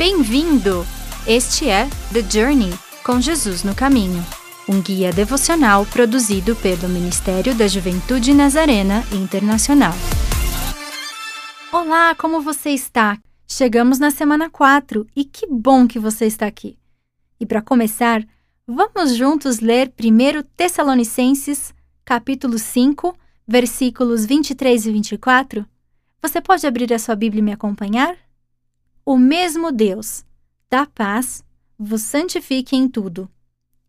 Bem-vindo! Este é The Journey com Jesus no Caminho, um guia devocional produzido pelo Ministério da Juventude Nazarena Internacional. Olá, como você está? Chegamos na semana 4 e que bom que você está aqui. E para começar, vamos juntos ler 1 Tessalonicenses, capítulo 5, versículos 23 e 24? Você pode abrir a sua Bíblia e me acompanhar? O mesmo Deus, da paz, vos santifique em tudo,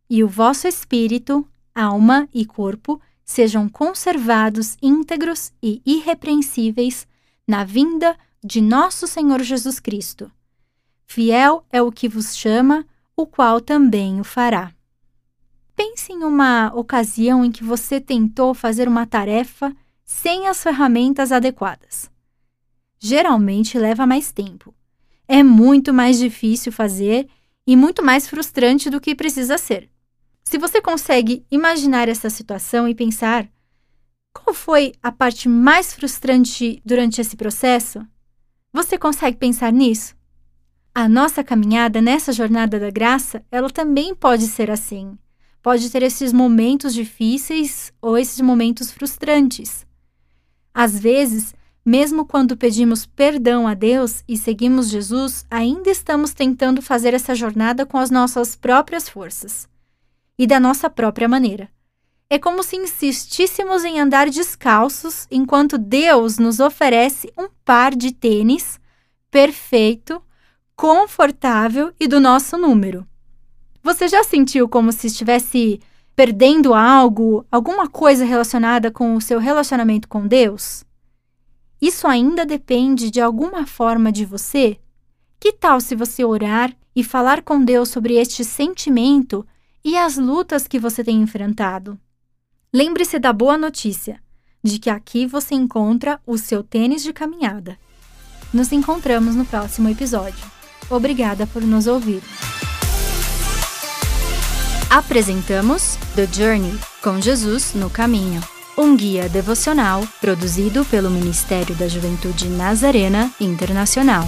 e o vosso espírito, alma e corpo sejam conservados íntegros e irrepreensíveis na vinda de nosso Senhor Jesus Cristo. Fiel é o que vos chama, o qual também o fará. Pense em uma ocasião em que você tentou fazer uma tarefa sem as ferramentas adequadas. Geralmente leva mais tempo é muito mais difícil fazer e muito mais frustrante do que precisa ser. Se você consegue imaginar essa situação e pensar qual foi a parte mais frustrante durante esse processo, você consegue pensar nisso? A nossa caminhada nessa jornada da graça, ela também pode ser assim. Pode ter esses momentos difíceis ou esses momentos frustrantes. Às vezes, mesmo quando pedimos perdão a Deus e seguimos Jesus, ainda estamos tentando fazer essa jornada com as nossas próprias forças e da nossa própria maneira. É como se insistíssemos em andar descalços enquanto Deus nos oferece um par de tênis perfeito, confortável e do nosso número. Você já sentiu como se estivesse perdendo algo, alguma coisa relacionada com o seu relacionamento com Deus? Isso ainda depende de alguma forma de você? Que tal se você orar e falar com Deus sobre este sentimento e as lutas que você tem enfrentado? Lembre-se da boa notícia, de que aqui você encontra o seu tênis de caminhada. Nos encontramos no próximo episódio. Obrigada por nos ouvir. Apresentamos The Journey com Jesus no caminho um guia devocional produzido pelo Ministério da Juventude Nazarena Internacional.